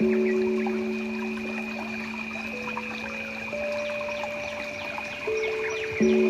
thank you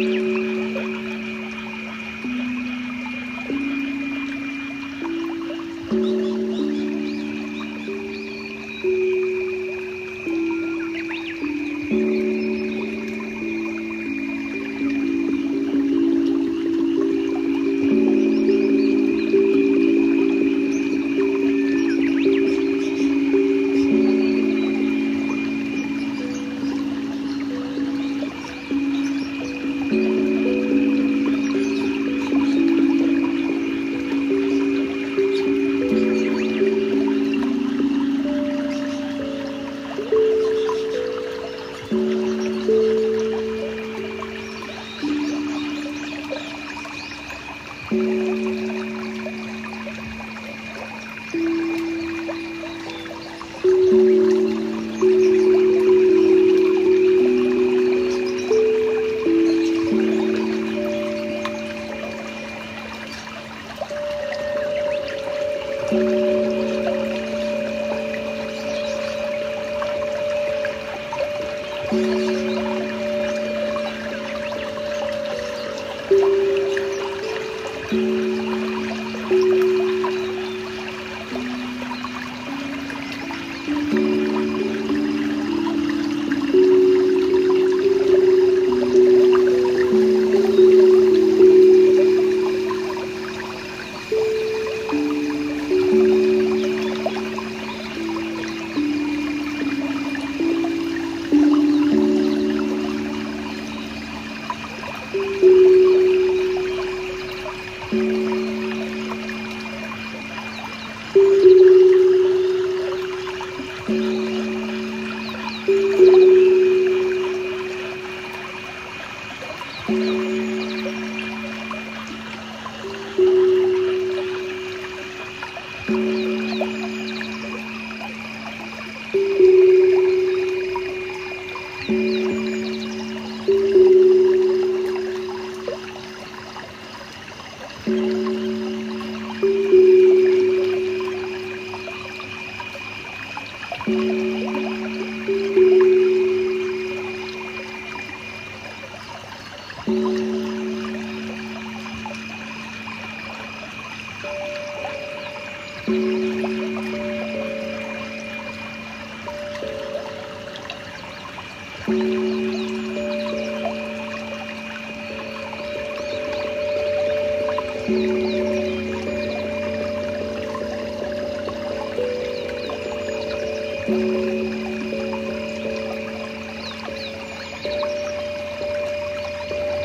Música thank mm -hmm. you